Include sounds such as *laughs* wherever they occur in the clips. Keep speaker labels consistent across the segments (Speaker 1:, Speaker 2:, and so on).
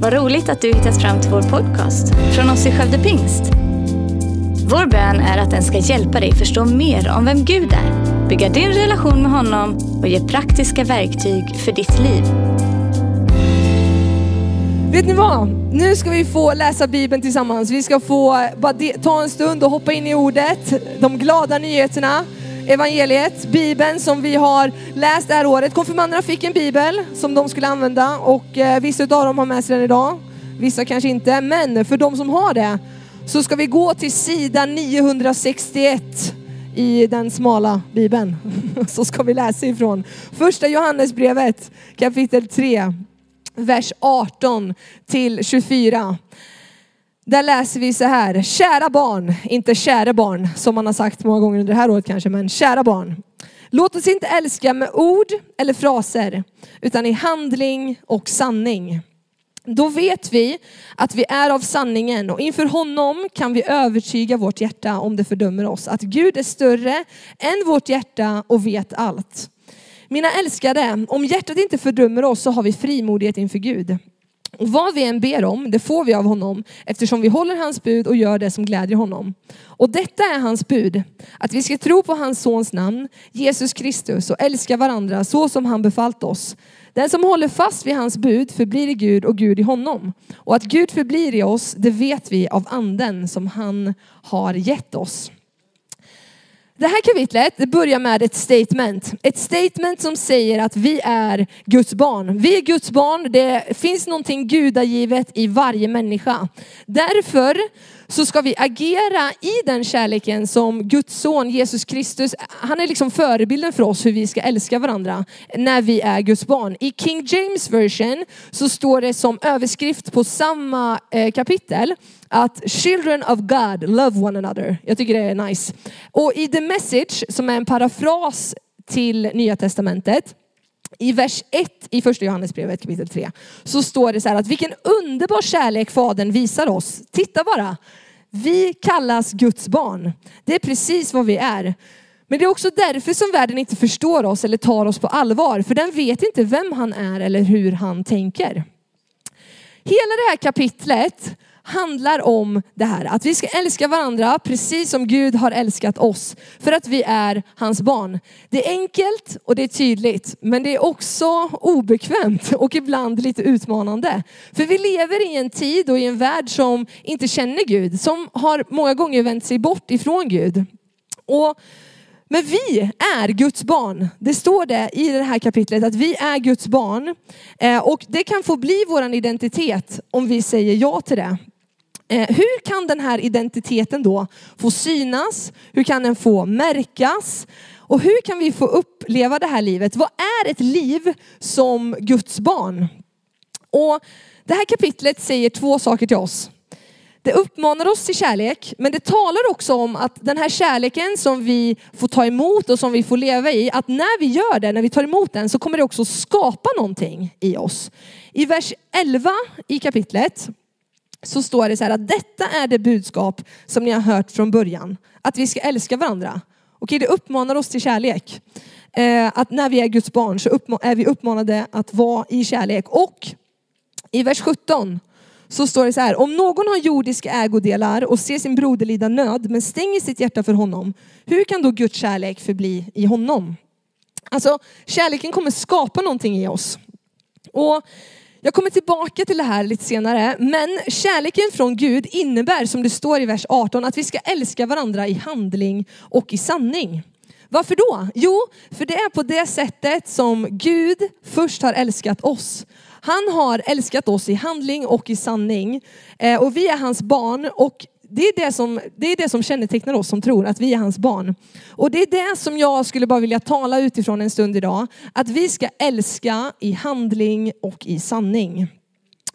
Speaker 1: Vad roligt att du hittat fram till vår podcast från oss i Skövde Pingst. Vår bön är att den ska hjälpa dig förstå mer om vem Gud är, bygga din relation med honom och ge praktiska verktyg för ditt liv.
Speaker 2: Vet ni vad? Nu ska vi få läsa Bibeln tillsammans. Vi ska få bara ta en stund och hoppa in i ordet, de glada nyheterna, evangeliet, Bibeln som vi har läst det här året. Konfirmanderna fick en bibel som de skulle använda och eh, vissa av dem har med sig den idag. Vissa kanske inte, men för de som har det så ska vi gå till sida 961 i den smala bibeln. *laughs* Så ska vi läsa ifrån första Johannesbrevet kapitel 3 vers 18 till 24. Där läser vi så här, kära barn, inte kära barn som man har sagt många gånger under det här året kanske, men kära barn. Låt oss inte älska med ord eller fraser, utan i handling och sanning. Då vet vi att vi är av sanningen och inför honom kan vi övertyga vårt hjärta om det fördömer oss. Att Gud är större än vårt hjärta och vet allt. Mina älskade, om hjärtat inte fördömer oss så har vi frimodighet inför Gud. Och vad vi än ber om, det får vi av honom eftersom vi håller hans bud och gör det som glädjer honom. Och detta är hans bud, att vi ska tro på hans sons namn, Jesus Kristus, och älska varandra så som han befallt oss. Den som håller fast vid hans bud förblir i Gud och Gud i honom. Och att Gud förblir i oss, det vet vi av anden som han har gett oss. Det här kapitlet det börjar med ett statement. Ett statement som säger att vi är Guds barn. Vi är Guds barn, det finns någonting gudagivet i varje människa. Därför så ska vi agera i den kärleken som Guds son Jesus Kristus, han är liksom förebilden för oss hur vi ska älska varandra när vi är Guds barn. I King James version så står det som överskrift på samma eh, kapitel att children of God love one another. Jag tycker det är nice. Och i the message som är en parafras till nya testamentet i vers 1 i första Johannesbrevet kapitel 3 så står det så här att vilken underbar kärlek fadern visar oss. Titta bara. Vi kallas Guds barn. Det är precis vad vi är. Men det är också därför som världen inte förstår oss eller tar oss på allvar. För den vet inte vem han är eller hur han tänker. Hela det här kapitlet handlar om det här. Att vi ska älska varandra precis som Gud har älskat oss. För att vi är hans barn. Det är enkelt och det är tydligt. Men det är också obekvämt och ibland lite utmanande. För vi lever i en tid och i en värld som inte känner Gud. Som har många gånger vänt sig bort ifrån Gud. Och men vi är Guds barn. Det står det i det här kapitlet att vi är Guds barn. Eh, och det kan få bli vår identitet om vi säger ja till det. Eh, hur kan den här identiteten då få synas? Hur kan den få märkas? Och hur kan vi få uppleva det här livet? Vad är ett liv som Guds barn? Och det här kapitlet säger två saker till oss. Det uppmanar oss till kärlek, men det talar också om att den här kärleken som vi får ta emot och som vi får leva i, att när vi gör det, när vi tar emot den, så kommer det också skapa någonting i oss. I vers 11 i kapitlet så står det så här att detta är det budskap som ni har hört från början. Att vi ska älska varandra. Okej, det uppmanar oss till kärlek. Eh, att när vi är Guds barn så är vi uppmanade att vara i kärlek. Och i vers 17 så står det så här, om någon har jordiska ägodelar och ser sin broder lida nöd men stänger sitt hjärta för honom, hur kan då Guds kärlek förbli i honom? Alltså kärleken kommer skapa någonting i oss. Och jag kommer tillbaka till det här lite senare, men kärleken från Gud innebär, som det står i vers 18, att vi ska älska varandra i handling och i sanning. Varför då? Jo, för det är på det sättet som Gud först har älskat oss. Han har älskat oss i handling och i sanning. Eh, och vi är hans barn och det är det, som, det är det som kännetecknar oss som tror att vi är hans barn. Och det är det som jag skulle bara vilja tala utifrån en stund idag. Att vi ska älska i handling och i sanning.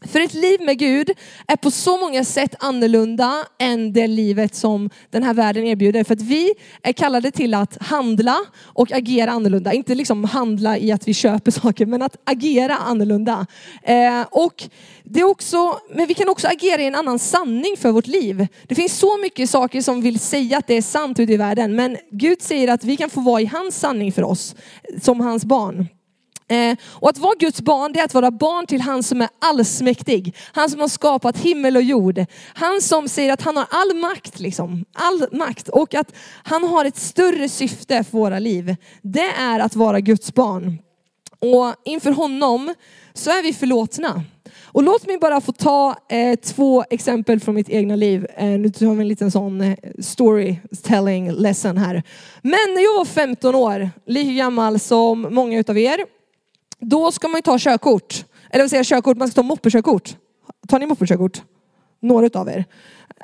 Speaker 2: För ett liv med Gud är på så många sätt annorlunda än det livet som den här världen erbjuder. För att vi är kallade till att handla och agera annorlunda. Inte liksom handla i att vi köper *laughs* saker, men att agera annorlunda. Eh, och det är också, men vi kan också agera i en annan sanning för vårt liv. Det finns så mycket saker som vill säga att det är sant ute i världen, men Gud säger att vi kan få vara i hans sanning för oss, som hans barn. Eh, och att vara Guds barn, det är att vara barn till han som är allsmäktig. Han som har skapat himmel och jord. Han som säger att han har all makt, liksom. all makt. Och att han har ett större syfte för våra liv. Det är att vara Guds barn. Och inför honom så är vi förlåtna. Och låt mig bara få ta eh, två exempel från mitt egna liv. Eh, nu tar vi en liten sån eh, storytelling lesson här. Men när jag var 15 år, lika gammal som många utav er, då ska man ju ta körkort. Eller vad säger körkort? Man ska ta moppekörkort. Tar ni moppekörkort? Några av er.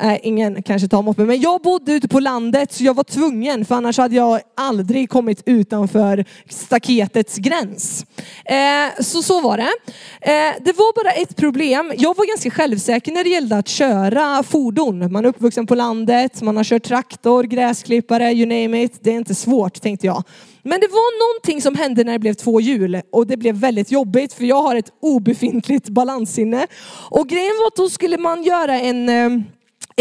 Speaker 2: Äh, ingen kanske tar moppe, men jag bodde ute på landet så jag var tvungen för annars hade jag aldrig kommit utanför staketets gräns. Eh, så så var det. Eh, det var bara ett problem. Jag var ganska självsäker när det gällde att köra fordon. Man är uppvuxen på landet, man har kört traktor, gräsklippare, you name it. Det är inte svårt tänkte jag. Men det var någonting som hände när det blev två hjul och det blev väldigt jobbigt för jag har ett obefintligt balanssinne. Och grejen var att då skulle man göra en eh,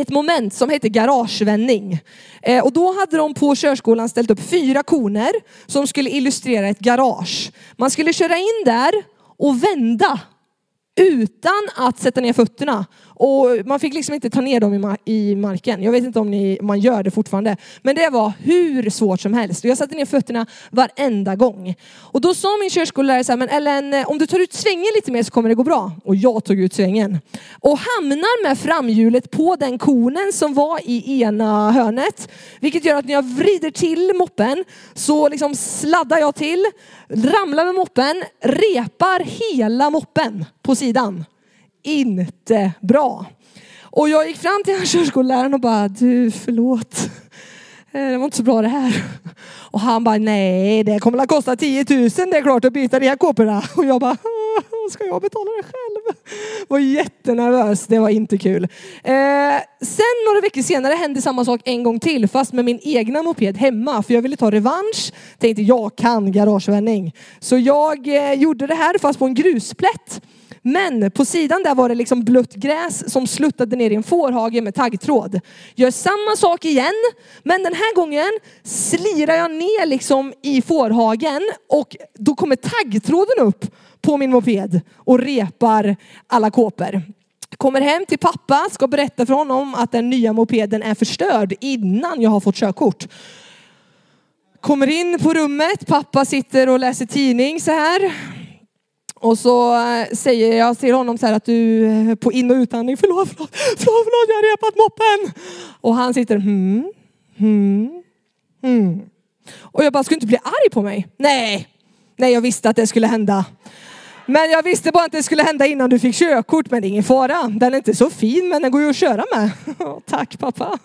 Speaker 2: ett moment som hette garagevändning. Eh, och då hade de på körskolan ställt upp fyra koner som skulle illustrera ett garage. Man skulle köra in där och vända utan att sätta ner fötterna. Och man fick liksom inte ta ner dem i, ma i marken. Jag vet inte om ni, man gör det fortfarande. Men det var hur svårt som helst. Och jag satte ner fötterna varenda gång. Och då sa min körskollärare så här, men Ellen, eh, om du tar ut svängen lite mer så kommer det gå bra. Och jag tog ut svängen. Och hamnar med framhjulet på den konen som var i ena hörnet. Vilket gör att när jag vrider till moppen så liksom sladdar jag till, ramlar med moppen, repar hela moppen på sidan inte bra. Och jag gick fram till körskolläraren och bara, du förlåt. Eh, det var inte så bra det här. Och han bara, nej det kommer att kosta 10 000 det är klart att byta de här kåporna. Och jag bara, ska jag betala det själv? Var jättenervös, det var inte kul. Eh, sen några veckor senare hände samma sak en gång till fast med min egna moped hemma för jag ville ta revansch. Tänkte jag kan garagevändning. Så jag eh, gjorde det här fast på en grusplätt. Men på sidan där var det liksom blött gräs som sluttade ner i en fårhage med taggtråd. Gör samma sak igen, men den här gången slirar jag ner liksom i fårhagen och då kommer taggtråden upp på min moped och repar alla kåpor. Kommer hem till pappa, ska berätta för honom att den nya mopeden är förstörd innan jag har fått körkort. Kommer in på rummet, pappa sitter och läser tidning så här. Och så eh, säger jag till honom så här att du eh, på in och utandning, förlåt, förlåt, förlåt, förlåt, jag har repat moppen. Och han sitter, hmm, hmm, hmm. Och jag bara, ska du inte bli arg på mig? Nej, nej jag visste att det skulle hända. Men jag visste bara att det skulle hända innan du fick körkort, men det är ingen fara. Den är inte så fin, men den går ju att köra med. *laughs* Tack pappa.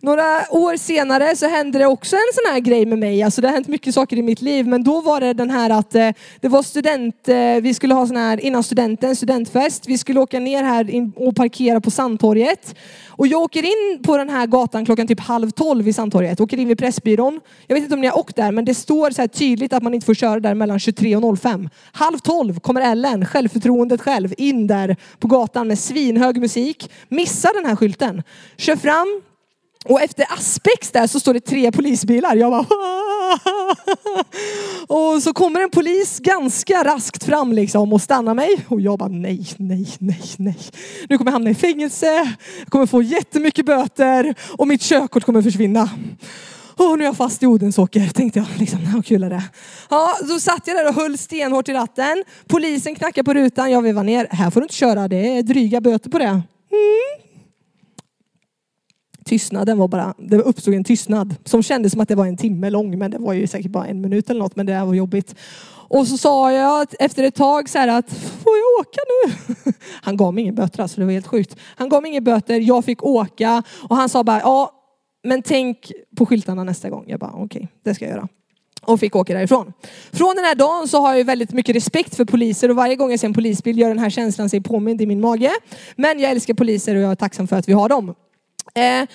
Speaker 2: Några år senare så hände det också en sån här grej med mig. Alltså det har hänt mycket saker i mitt liv, men då var det den här att eh, det var student, eh, vi skulle ha sån här innan studenten, studentfest. Vi skulle åka ner här och parkera på Sandtorget. Och jag åker in på den här gatan klockan typ halv tolv i Sandtorget. Åker in vid Pressbyrån. Jag vet inte om ni har åkt där, men det står så här tydligt att man inte får köra där mellan 23 och 05. Halv tolv kommer Ellen, självförtroendet själv, in där på gatan med svinhög musik. Missar den här skylten. Kör fram, och efter Aspex där så står det tre polisbilar. Jag bara Och så kommer en polis ganska raskt fram liksom och stannar mig. Och jag bara nej, nej, nej, nej. Nu kommer jag hamna i fängelse. Jag kommer få jättemycket böter och mitt körkort kommer försvinna. Och nu är jag fast i Odensåker, tänkte jag. Liksom, hur kul är det? Ja, så satt jag där och höll stenhårt i ratten. Polisen knackade på rutan. Jag vevade ner. Här får du inte köra, det är dryga böter på det. Mm, tystnaden var bara, det uppstod en tystnad som kändes som att det var en timme lång men det var ju säkert bara en minut eller något men det var jobbigt. Och så sa jag efter ett tag så här att får jag åka nu? *laughs* Han gav mig ingen böter alltså, det var helt sjukt. Han gav mig ingen böter, jag fick åka och han sa bara ja men tänk på skyltarna nästa gång. Jag bara okej, okay, det ska jag göra och fick åka därifrån. Från den här dagen så har jag väldigt mycket respekt för poliser och varje gång jag ser en polisbil gör den här känslan sig påmind i min mage. Men jag älskar poliser och jag är tacksam för att vi har dem. Eh,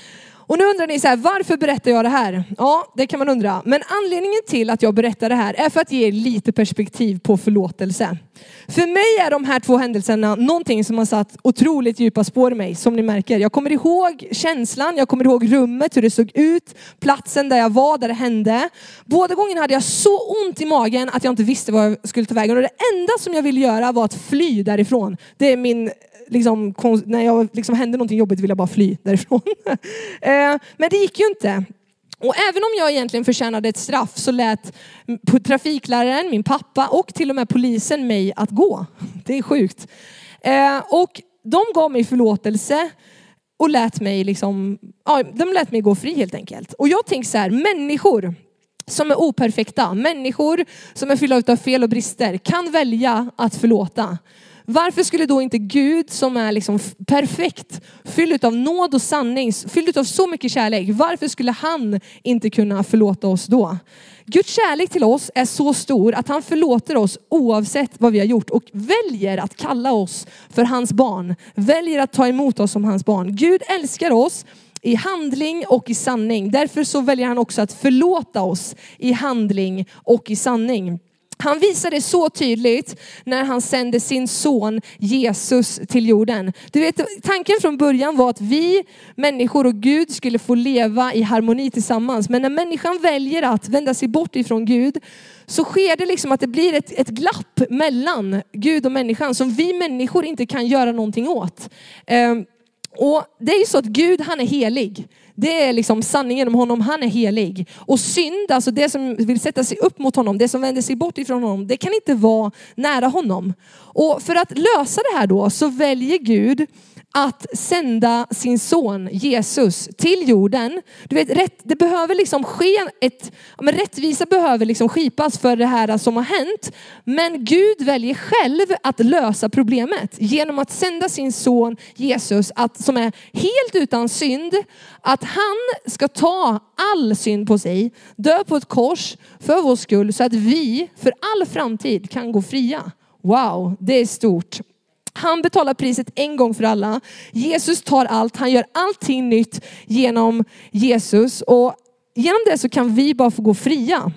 Speaker 2: Och nu undrar ni så här, varför berättar jag det här? Ja, det kan man undra. Men anledningen till att jag berättar det här är för att ge er lite perspektiv på förlåtelse. För mig är de här två händelserna någonting som har satt otroligt djupa spår i mig, som ni märker. Jag kommer ihåg känslan, jag kommer ihåg rummet, hur det såg ut, platsen där jag var, där det hände. Båda gångerna hade jag så ont i magen att jag inte visste vad jag skulle ta vägen. Och det enda som jag ville göra var att fly därifrån. Det är min liksom, när jag liksom hände någonting jobbigt ville jag bara fly därifrån. *laughs* Eh, men det gick ju inte. Och även om jag egentligen förtjänade ett straff så lät trafikläraren, min pappa och till och med polisen mig att gå. *laughs* Det är sjukt. Eh, och de gav mig förlåtelse och lät mig liksom, ja, de lät mig gå fri helt enkelt. Och jag tänker så här, människor som är operfekta, människor som är fyllda av fel och brister kan välja att förlåta. Varför skulle då inte Gud som är liksom perfekt, fylld av nåd och sanning, fylld av så mycket kärlek, varför skulle han inte kunna förlåta oss då? Guds kärlek till oss är så stor att han förlåter oss oavsett vad vi har gjort och väljer att kalla oss för hans barn. Väljer att ta emot oss som hans barn. Gud älskar oss i handling och i sanning. Därför så väljer han också att förlåta oss i handling och i sanning. Han visade så tydligt när han sände sin son Jesus till jorden. Du vet, tanken från början var att vi människor och Gud skulle få leva i harmoni tillsammans. Men när människan väljer att vända sig bort ifrån Gud så sker det liksom att det blir ett, ett glapp mellan Gud och människan som vi människor inte kan göra någonting åt. Ehm och det är ju så att Gud han är helig. Det är liksom sanningen om honom, han är helig. Och synd, alltså det som vill sätta sig upp mot honom, det som vänder sig bort ifrån honom, det kan inte vara nära honom. Och för att lösa det här då så väljer Gud att sända sin son Jesus till jorden. Du vet, rätt, det behöver liksom ske ett, men rättvisa behöver liksom skipas för det här som har hänt. Men Gud väljer själv att lösa problemet genom att sända sin son Jesus, att, som är helt utan synd, att han ska ta all synd på sig, dö på ett kors för vår skull så att vi för all framtid kan gå fria. Wow, det är stort. Han betalar priset en gång för alla. Jesus tar allt, han gör allting nytt genom Jesus. Och genom det så kan vi bara få gå fria.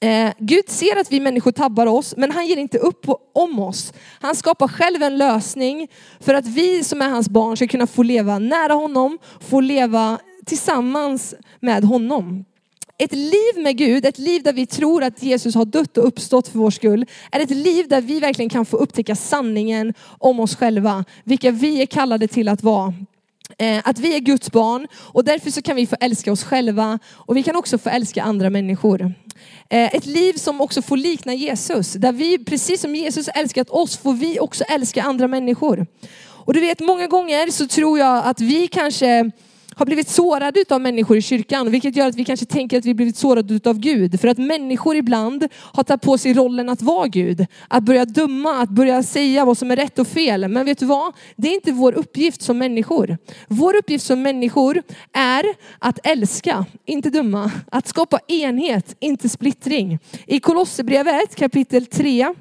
Speaker 2: Eh, Gud ser att vi människor tabbar oss, men han ger inte upp om oss. Han skapar själv en lösning för att vi som är hans barn ska kunna få leva nära honom, få leva tillsammans med honom. Ett liv med Gud, ett liv där vi tror att Jesus har dött och uppstått för vår skull, är ett liv där vi verkligen kan få upptäcka sanningen om oss själva, vilka vi är kallade till att vara. Eh, att vi är Guds barn och därför så kan vi få älska oss själva och vi kan också få älska andra människor. Eh, ett liv som också får likna Jesus, där vi precis som Jesus älskat oss får vi också älska andra människor. Och du vet många gånger så tror jag att vi kanske har blivit sårade av människor i kyrkan, vilket gör att vi kanske tänker att vi blivit sårade av Gud. För att människor ibland har tagit på sig rollen att vara Gud. Att börja döma, att börja säga vad som är rätt och fel. Men vet du vad? Det är inte vår uppgift som människor. Vår uppgift som människor är att älska, inte döma. Att skapa enhet, inte splittring. I Kolosserbrevet kapitel 3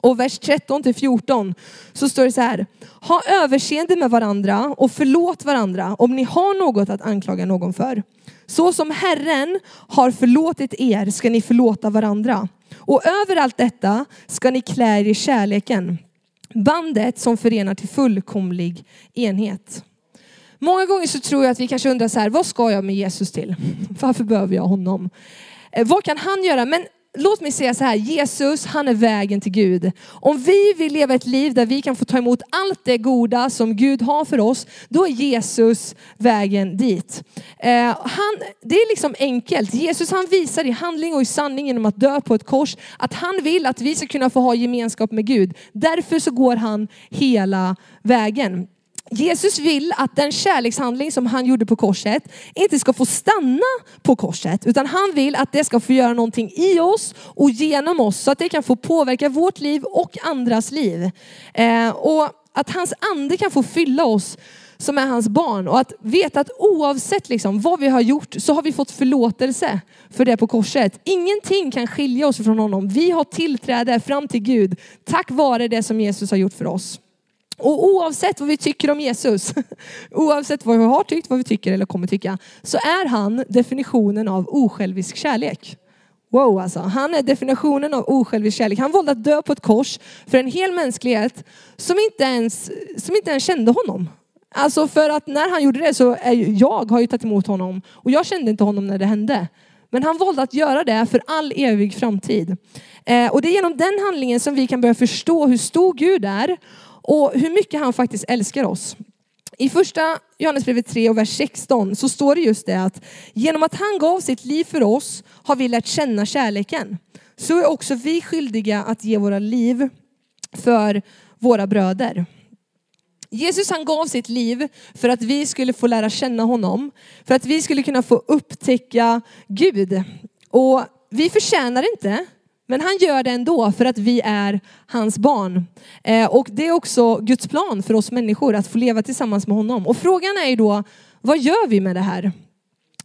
Speaker 2: och vers 13 till 14 så står det så här. Ha överseende med varandra och förlåt varandra om ni har något att anklaga någon för. Så som Herren har förlåtit er ska ni förlåta varandra. Och över allt detta ska ni klä er i kärleken. Bandet som förenar till fullkomlig enhet. Många gånger så tror jag att vi kanske undrar så här, vad ska jag med Jesus till? *laughs* Varför behöver jag honom? Eh, vad kan han göra? Men låt mig säga så här, Jesus han är vägen till Gud. Om vi vill leva ett liv där vi kan få ta emot allt det goda som Gud har för oss, då är Jesus vägen dit. Eh, han, det är liksom enkelt. Jesus han visar i handling och i sanning genom att dö på ett kors att han vill att vi ska kunna få ha gemenskap med Gud. Därför så går han hela vägen. Jesus vill att den kärlekshandling som han gjorde på korset inte ska få stanna på korset, utan han vill att det ska få göra någonting i oss och genom oss så att det kan få påverka vårt liv och andras liv. Eh, och att hans ande kan få fylla oss som är hans barn och att veta att oavsett liksom vad vi har gjort så har vi fått förlåtelse för det på korset. Ingenting kan skilja oss från honom. Vi har tillträde fram till Gud tack vare det som Jesus har gjort för oss. Och oavsett vad vi tycker om Jesus, *laughs* oavsett vad vi har tyckt, vad vi tycker eller kommer tycka, så är han definitionen av osjälvisk kärlek. Wow alltså, han är definitionen av osjälvisk kärlek. Han valde att dö på ett kors för en hel mänsklighet som inte ens, som inte ens kände honom. Alltså för att när han gjorde det så är ju, jag har ju tagit emot honom och jag kände inte honom när det hände. Men han valde att göra det för all evig framtid. Eh, och det är genom den handlingen som vi kan börja förstå hur stor Gud är och hur mycket han faktiskt älskar oss. I första Johannesbrevet 3 och vers 16 så står det just det att genom att han gav sitt liv för oss har vi lärt känna kärleken. Så är också vi skyldiga att ge våra liv för våra bröder. Jesus han gav sitt liv för att vi skulle få lära känna honom, för att vi skulle kunna få upptäcka Gud. Och vi förtjänar inte, men han gör det ändå för att vi är hans barn. Eh, och det är också Guds plan för oss människor att få leva tillsammans med honom. Och frågan är ju då, vad gör vi med det här?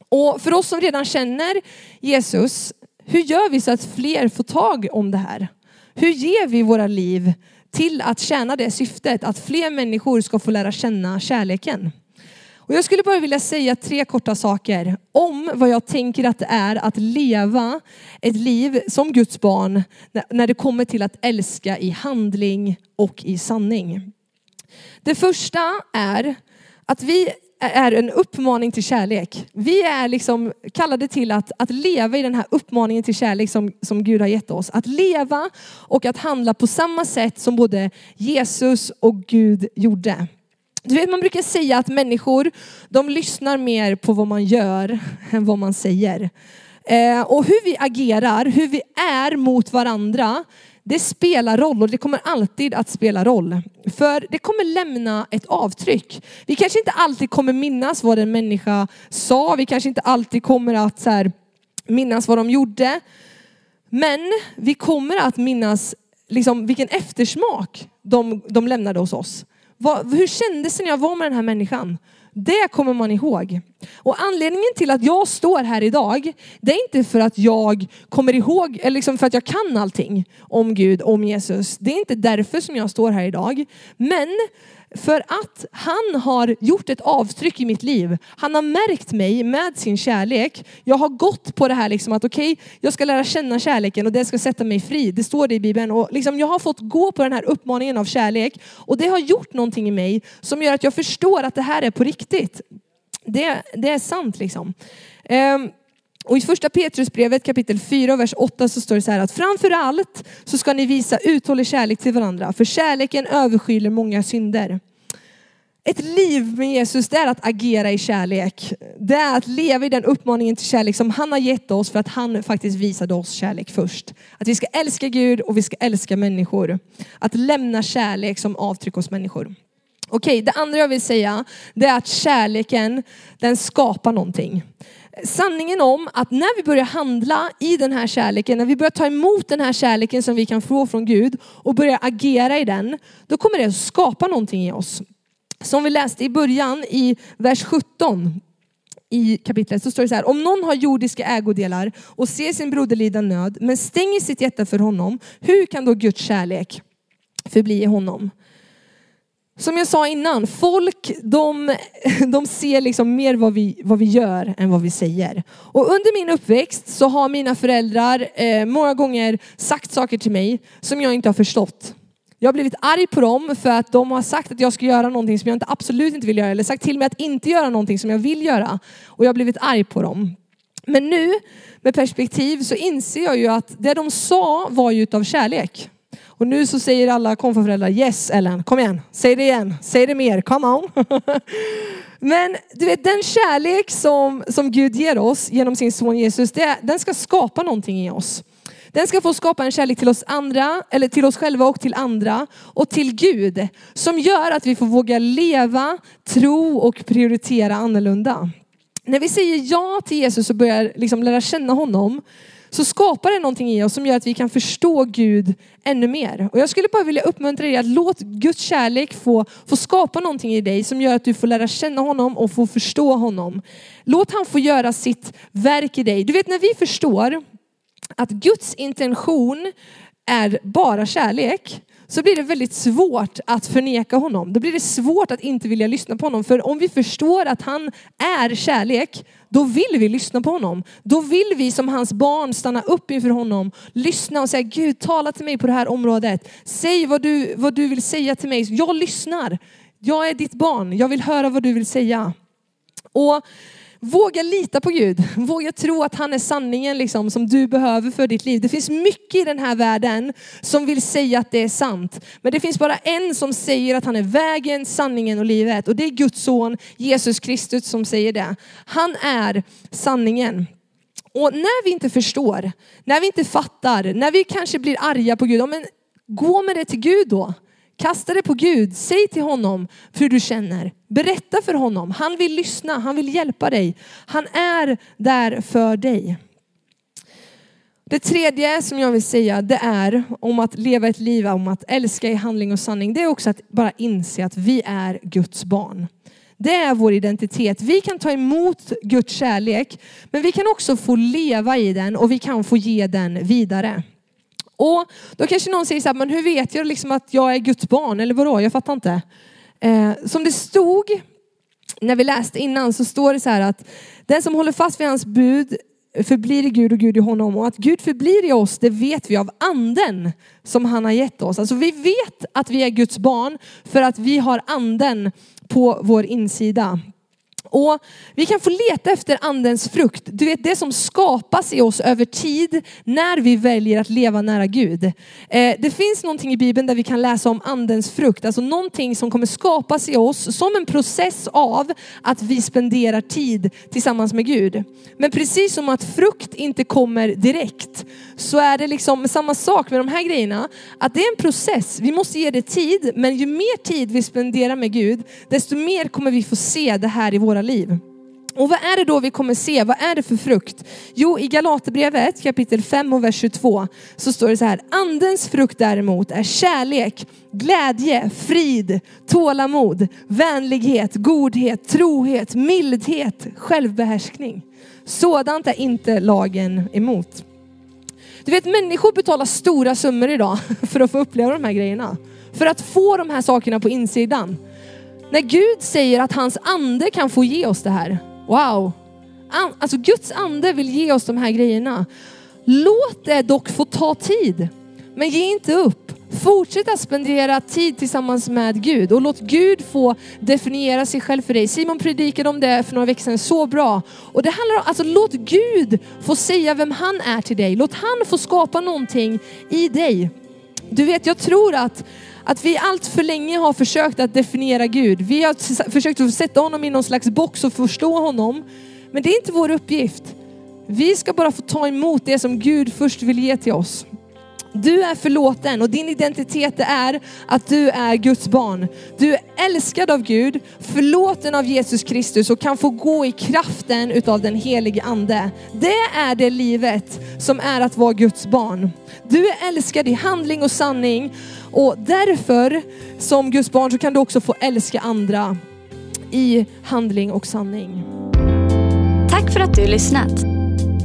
Speaker 2: Och för oss som redan känner Jesus, hur gör vi så att fler får tag om det här? Hur ger vi våra liv till att tjäna det syftet, att fler människor ska få lära känna kärleken? Och jag skulle bara vilja säga tre korta saker om vad jag tänker att det är att leva ett liv som Guds barn när det kommer till att älska i handling och i sanning. Det första är att vi är en uppmaning till kärlek. Vi är liksom kallade till att, att leva i den här uppmaningen till kärlek som, som Gud har gett oss. Att leva och att handla på samma sätt som både Jesus och Gud gjorde. Du vet, man brukar säga att människor, de lyssnar mer på vad man gör *laughs* än vad man säger. Eh, och hur vi agerar, hur vi är mot varandra, det spelar roll och det kommer alltid att spela roll. För det kommer lämna ett avtryck. Vi kanske inte alltid kommer minnas vad en människa sa, vi kanske inte alltid kommer att så här, minnas vad de gjorde. Men vi kommer att minnas liksom, vilken eftersmak de, de lämnade hos oss. Vad, hur kändes det när jag var med den här människan? Det kommer man ihåg. Och anledningen till att jag står här idag, det är inte för att jag kommer ihåg, eller liksom för att jag kan allting om Gud, om Jesus. Det är inte därför som jag står här idag. Men för att han har gjort ett avtryck i mitt liv. Han har märkt mig med sin kärlek. Jag har gått på det här liksom att okej, okay, jag ska lära känna kärleken och det ska sätta mig fri. Det står det i Bibeln. Och liksom jag har fått gå på den här uppmaningen av kärlek och det har gjort någonting i mig som gör att jag förstår att det här är på riktigt. Det, det är sant liksom. Um, och i första Petrusbrevet kapitel 4 vers 8 så står det så här att framför allt så ska ni visa uthållig kärlek till varandra för kärleken överskyler många synder. Ett liv med Jesus det är att agera i kärlek. Det är att leva i den uppmaningen till kärlek som han har gett oss för att han faktiskt visade oss kärlek först. Att vi ska älska Gud och vi ska älska människor. Att lämna kärlek som avtryck hos människor. Okej, det andra jag vill säga det är att kärleken den skapar någonting sanningen om att när vi börjar handla i den här kärleken, när vi börjar ta emot den här kärleken som vi kan få från Gud och börjar agera i den, då kommer det att skapa någonting i oss. Som vi läste i början i vers 17 i kapitlet så står det så här, om någon har jordiska ägodelar och ser sin broder lida nöd men stänger sitt hjärta för honom, hur kan då Guds kärlek förbli i honom? Som jag sa innan, folk de, de ser liksom mer vad vi, vad vi gör än vad vi säger. Och under min uppväxt så har mina föräldrar eh, många gånger sagt saker till mig som jag inte har förstått. Jag har blivit arg på dem för att de har sagt att jag ska göra någonting som jag inte, absolut inte vill göra. Eller sagt till mig att inte göra någonting som jag vill göra. Och jag har blivit arg på dem. Men nu med perspektiv så inser jag ju att det de sa var ju utav kärlek. Och nu så säger alla konfaföräldrar yes Ellen, kom igen, säg det igen, säg det mer, come on. *laughs* Men du vet den kärlek som, som Gud ger oss genom sin son Jesus, det, den ska skapa någonting i oss. Den ska få skapa en kärlek till oss andra, eller till oss själva och till andra och till Gud. Som gör att vi får våga leva, tro och prioritera annorlunda. När vi säger ja till Jesus och börjar liksom lära känna honom så skapar det någonting i oss som gör att vi kan förstå Gud ännu mer. Och jag skulle bara vilja uppmuntra dig att låt Guds kärlek få, få skapa någonting i dig som gör att du får lära känna honom och få förstå honom. Låt han få göra sitt verk i dig. Du vet när vi förstår att Guds intention är bara kärlek, så blir det väldigt svårt att förneka honom. Då blir det svårt att inte vilja lyssna på honom. För om vi förstår att han är kärlek, då vill vi lyssna på honom. Då vill vi som hans barn stanna upp inför honom, lyssna och säga Gud tala till mig på det här området. Säg vad du, vad du vill säga till mig. Jag lyssnar. Jag är ditt barn. Jag vill höra vad du vill säga. Och Våga lita på Gud. Våga tro att han är sanningen liksom, som du behöver för ditt liv. Det finns mycket i den här världen som vill säga att det är sant. Men det finns bara en som säger att han är vägen, sanningen och livet. Och det är Guds son Jesus Kristus som säger det. Han är sanningen. Och när vi inte förstår, när vi inte fattar, när vi kanske blir arga på Gud, ja, men gå med det till Gud då. Kasta det på Gud. Säg till honom hur du känner. Berätta för honom. Han vill lyssna. Han vill hjälpa dig. Han är där för dig. Det tredje som jag vill säga det är om att leva ett liv om att älska i handling och sanning. Det är också att bara inse att vi är Guds barn. Det är vår identitet. Vi kan ta emot Guds kärlek men vi kan också få leva i den och vi kan få ge den vidare. Och då kanske någon säger så här, men hur vet jag liksom att jag är Guds barn? Eller vadå, jag fattar inte. Eh, som det stod när vi läste innan så står det så här att den som håller fast vid hans bud förblir i Gud och Gud i honom. Och att Gud förblir i oss, det vet vi av anden som han har gett oss. Alltså vi vet att vi är Guds barn för att vi har anden på vår insida. Och vi kan få leta efter andens frukt. Du vet det som skapas i oss över tid när vi väljer att leva nära Gud. Eh, det finns någonting i Bibeln där vi kan läsa om andens frukt. Alltså någonting som kommer skapas i oss som en process av att vi spenderar tid tillsammans med Gud. Men precis som att frukt inte kommer direkt så är det liksom samma sak med de här grejerna. Att det är en process. Vi måste ge det tid. Men ju mer tid vi spenderar med Gud desto mer kommer vi få se det här i våra liv. Och vad är det då vi kommer se? Vad är det för frukt? Jo, i Galaterbrevet kapitel 5 och vers 22 så står det så här. Andens frukt däremot är kärlek, glädje, frid, tålamod, vänlighet, godhet, trohet, mildhet, självbehärskning. Sådant är inte lagen emot. Du vet människor betalar stora summor idag *laughs* för att få uppleva de här grejerna. För att få de här sakerna på insidan. När Gud säger att hans ande kan få ge oss det här. Wow! Alltså Guds ande vill ge oss de här grejerna. Låt det dock få ta tid. Men ge inte upp. Fortsätt att spendera tid tillsammans med Gud och låt Gud få definiera sig själv för dig. Simon predikade om det för några veckor sedan så bra. Och det handlar om, alltså låt Gud få säga vem han är till dig. Låt han få skapa någonting i dig. Du vet, jag tror att att vi allt för länge har försökt att definiera Gud. Vi har försökt att sätta honom i någon slags box och förstå honom. Men det är inte vår uppgift. Vi ska bara få ta emot det som Gud först vill ge till oss. Du är förlåten och din identitet är att du är Guds barn. Du är älskad av Gud, förlåten av Jesus Kristus och kan få gå i kraften utav den helige ande. Det är det livet som är att vara Guds barn. Du är älskad i handling och sanning och därför som Guds barn så kan du också få älska andra i handling och sanning.
Speaker 1: Tack för att du lyssnat.